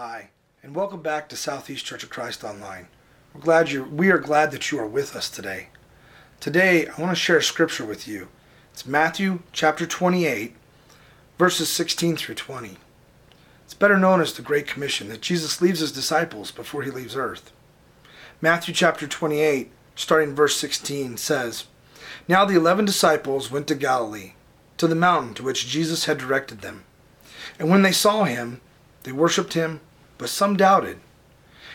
Hi, and welcome back to Southeast Church of Christ Online. We're glad you we are glad that you are with us today. Today, I want to share scripture with you. It's Matthew chapter 28, verses 16 through 20. It's better known as the Great Commission that Jesus leaves his disciples before he leaves earth. Matthew chapter 28, starting verse 16, says, Now the eleven disciples went to Galilee, to the mountain to which Jesus had directed them. And when they saw him, they worshipped him, but some doubted.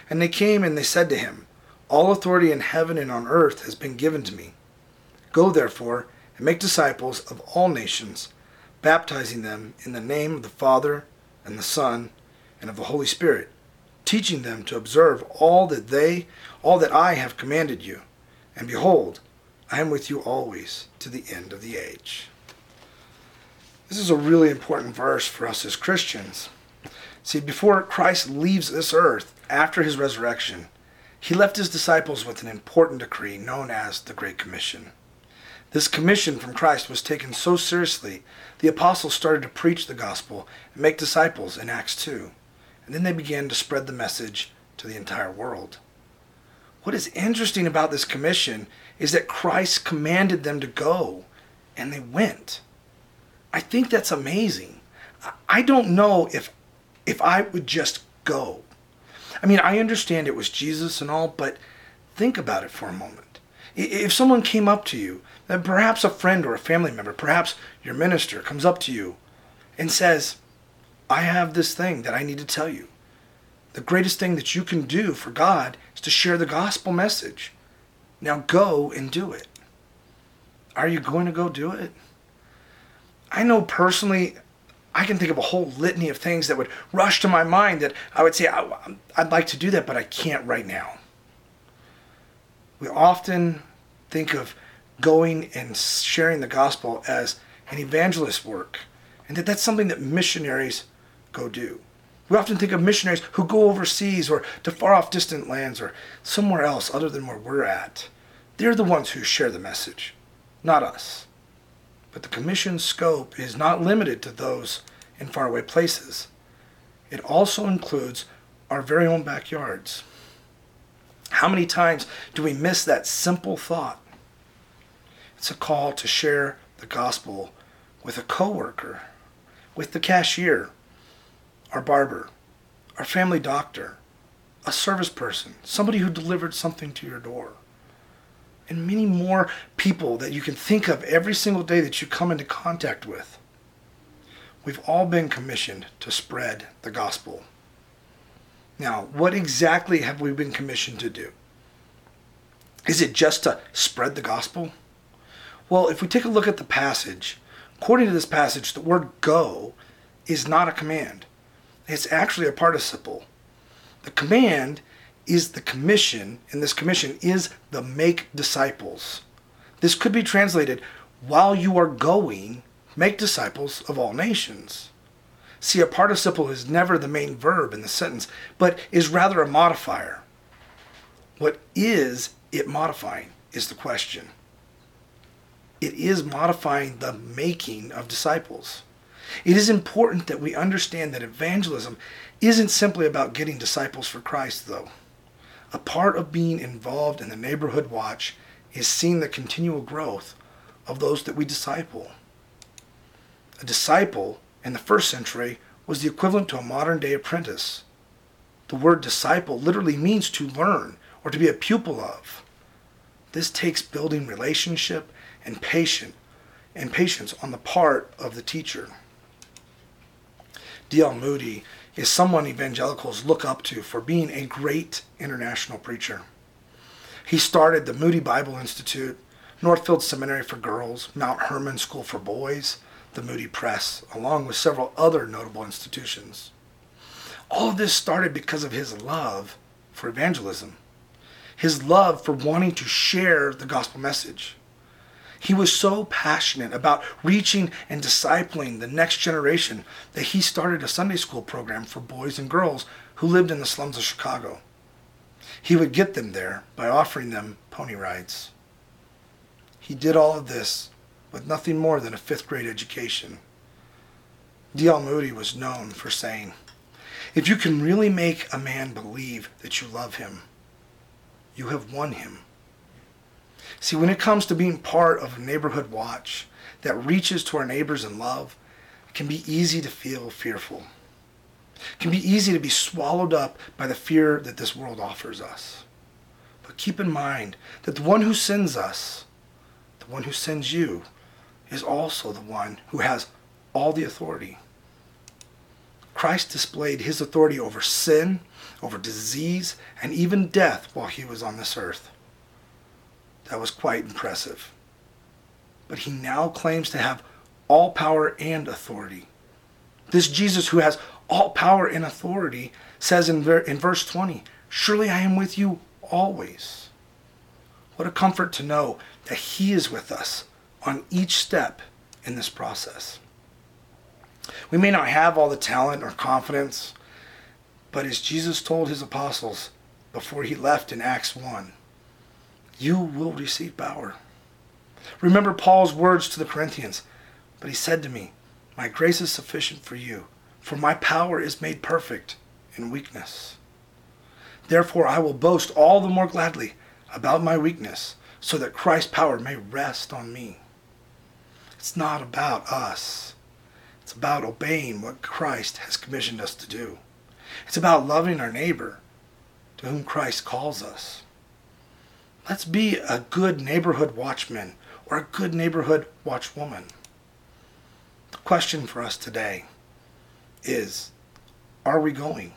And they came and they said to him, All authority in heaven and on earth has been given to me. Go therefore and make disciples of all nations, baptizing them in the name of the Father and the Son and of the Holy Spirit, teaching them to observe all that they all that I have commanded you. And behold, I am with you always to the end of the age. This is a really important verse for us as Christians. See, before Christ leaves this earth after his resurrection, he left his disciples with an important decree known as the Great Commission. This commission from Christ was taken so seriously, the apostles started to preach the gospel and make disciples in Acts 2. And then they began to spread the message to the entire world. What is interesting about this commission is that Christ commanded them to go, and they went. I think that's amazing. I don't know if if I would just go. I mean, I understand it was Jesus and all, but think about it for a moment. If someone came up to you, perhaps a friend or a family member, perhaps your minister comes up to you and says, I have this thing that I need to tell you. The greatest thing that you can do for God is to share the gospel message. Now go and do it. Are you going to go do it? I know personally, I can think of a whole litany of things that would rush to my mind that I would say, I'd like to do that, but I can't right now. We often think of going and sharing the gospel as an evangelist work, and that that's something that missionaries go do. We often think of missionaries who go overseas or to far off distant lands or somewhere else other than where we're at. They're the ones who share the message, not us. But the commission's scope is not limited to those in faraway places. It also includes our very own backyards. How many times do we miss that simple thought? It's a call to share the gospel with a coworker, with the cashier, our barber, our family doctor, a service person, somebody who delivered something to your door and many more people that you can think of every single day that you come into contact with. We've all been commissioned to spread the gospel. Now, what exactly have we been commissioned to do? Is it just to spread the gospel? Well, if we take a look at the passage, according to this passage, the word go is not a command. It's actually a participle. The command is the commission, and this commission is the make disciples. This could be translated while you are going, make disciples of all nations. See, a participle is never the main verb in the sentence, but is rather a modifier. What is it modifying is the question. It is modifying the making of disciples. It is important that we understand that evangelism isn't simply about getting disciples for Christ, though. A part of being involved in the neighborhood watch is seeing the continual growth of those that we disciple. A disciple in the first century was the equivalent to a modern day apprentice. The word disciple literally means to learn or to be a pupil of. This takes building relationship and patient and patience on the part of the teacher. D.L. Moody is someone evangelicals look up to for being a great international preacher. He started the Moody Bible Institute, Northfield Seminary for Girls, Mount Hermon School for Boys, the Moody Press, along with several other notable institutions. All of this started because of his love for evangelism, his love for wanting to share the gospel message. He was so passionate about reaching and discipling the next generation that he started a Sunday school program for boys and girls who lived in the slums of Chicago. He would get them there by offering them pony rides. He did all of this with nothing more than a fifth grade education. D.L. Moody was known for saying, If you can really make a man believe that you love him, you have won him. See, when it comes to being part of a neighborhood watch that reaches to our neighbors in love, it can be easy to feel fearful. It can be easy to be swallowed up by the fear that this world offers us. But keep in mind that the one who sends us, the one who sends you, is also the one who has all the authority. Christ displayed his authority over sin, over disease, and even death while he was on this earth. That was quite impressive. But he now claims to have all power and authority. This Jesus who has all power and authority says in, ver- in verse 20, Surely I am with you always. What a comfort to know that he is with us on each step in this process. We may not have all the talent or confidence, but as Jesus told his apostles before he left in Acts 1, you will receive power. Remember Paul's words to the Corinthians, but he said to me, My grace is sufficient for you, for my power is made perfect in weakness. Therefore I will boast all the more gladly about my weakness, so that Christ's power may rest on me. It's not about us. It's about obeying what Christ has commissioned us to do. It's about loving our neighbor to whom Christ calls us. Let's be a good neighborhood watchman or a good neighborhood watchwoman. The question for us today is Are we going?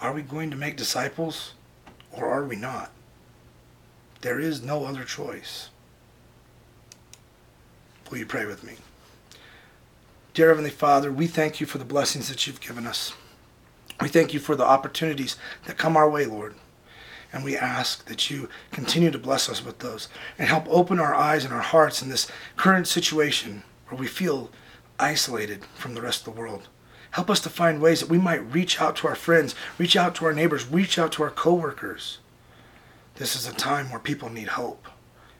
Are we going to make disciples or are we not? There is no other choice. Will you pray with me? Dear Heavenly Father, we thank you for the blessings that you've given us. We thank you for the opportunities that come our way, Lord. And we ask that you continue to bless us with those and help open our eyes and our hearts in this current situation where we feel isolated from the rest of the world. Help us to find ways that we might reach out to our friends, reach out to our neighbors, reach out to our coworkers. This is a time where people need hope.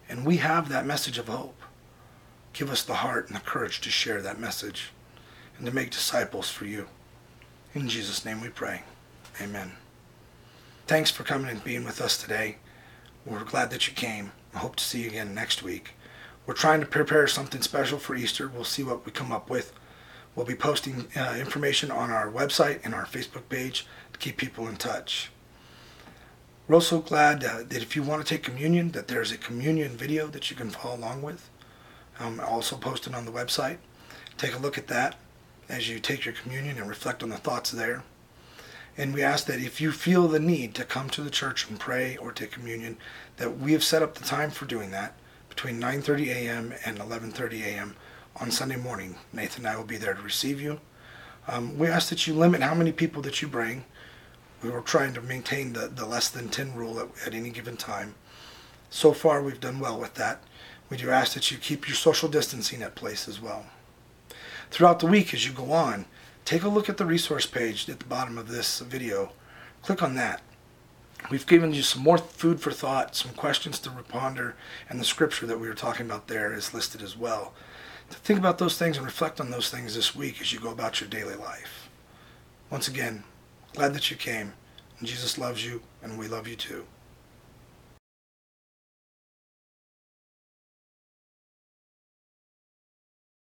And we have that message of hope. Give us the heart and the courage to share that message and to make disciples for you. In Jesus' name we pray. Amen. Thanks for coming and being with us today. We're glad that you came. I hope to see you again next week. We're trying to prepare something special for Easter. We'll see what we come up with. We'll be posting uh, information on our website and our Facebook page to keep people in touch. We're also glad uh, that if you want to take communion, that there's a communion video that you can follow along with um, also posted on the website. Take a look at that as you take your communion and reflect on the thoughts there. And we ask that if you feel the need to come to the church and pray or take communion, that we have set up the time for doing that between 9:30 a.m. and 11:30 a.m. on Sunday morning. Nathan and I will be there to receive you. Um, we ask that you limit how many people that you bring. We were trying to maintain the, the less than 10 rule at, at any given time. So far, we've done well with that. We do ask that you keep your social distancing at place as well. Throughout the week, as you go on, take a look at the resource page at the bottom of this video. Click on that. We've given you some more food for thought, some questions to ponder, and the scripture that we were talking about there is listed as well. To think about those things and reflect on those things this week as you go about your daily life. Once again, glad that you came. Jesus loves you, and we love you too.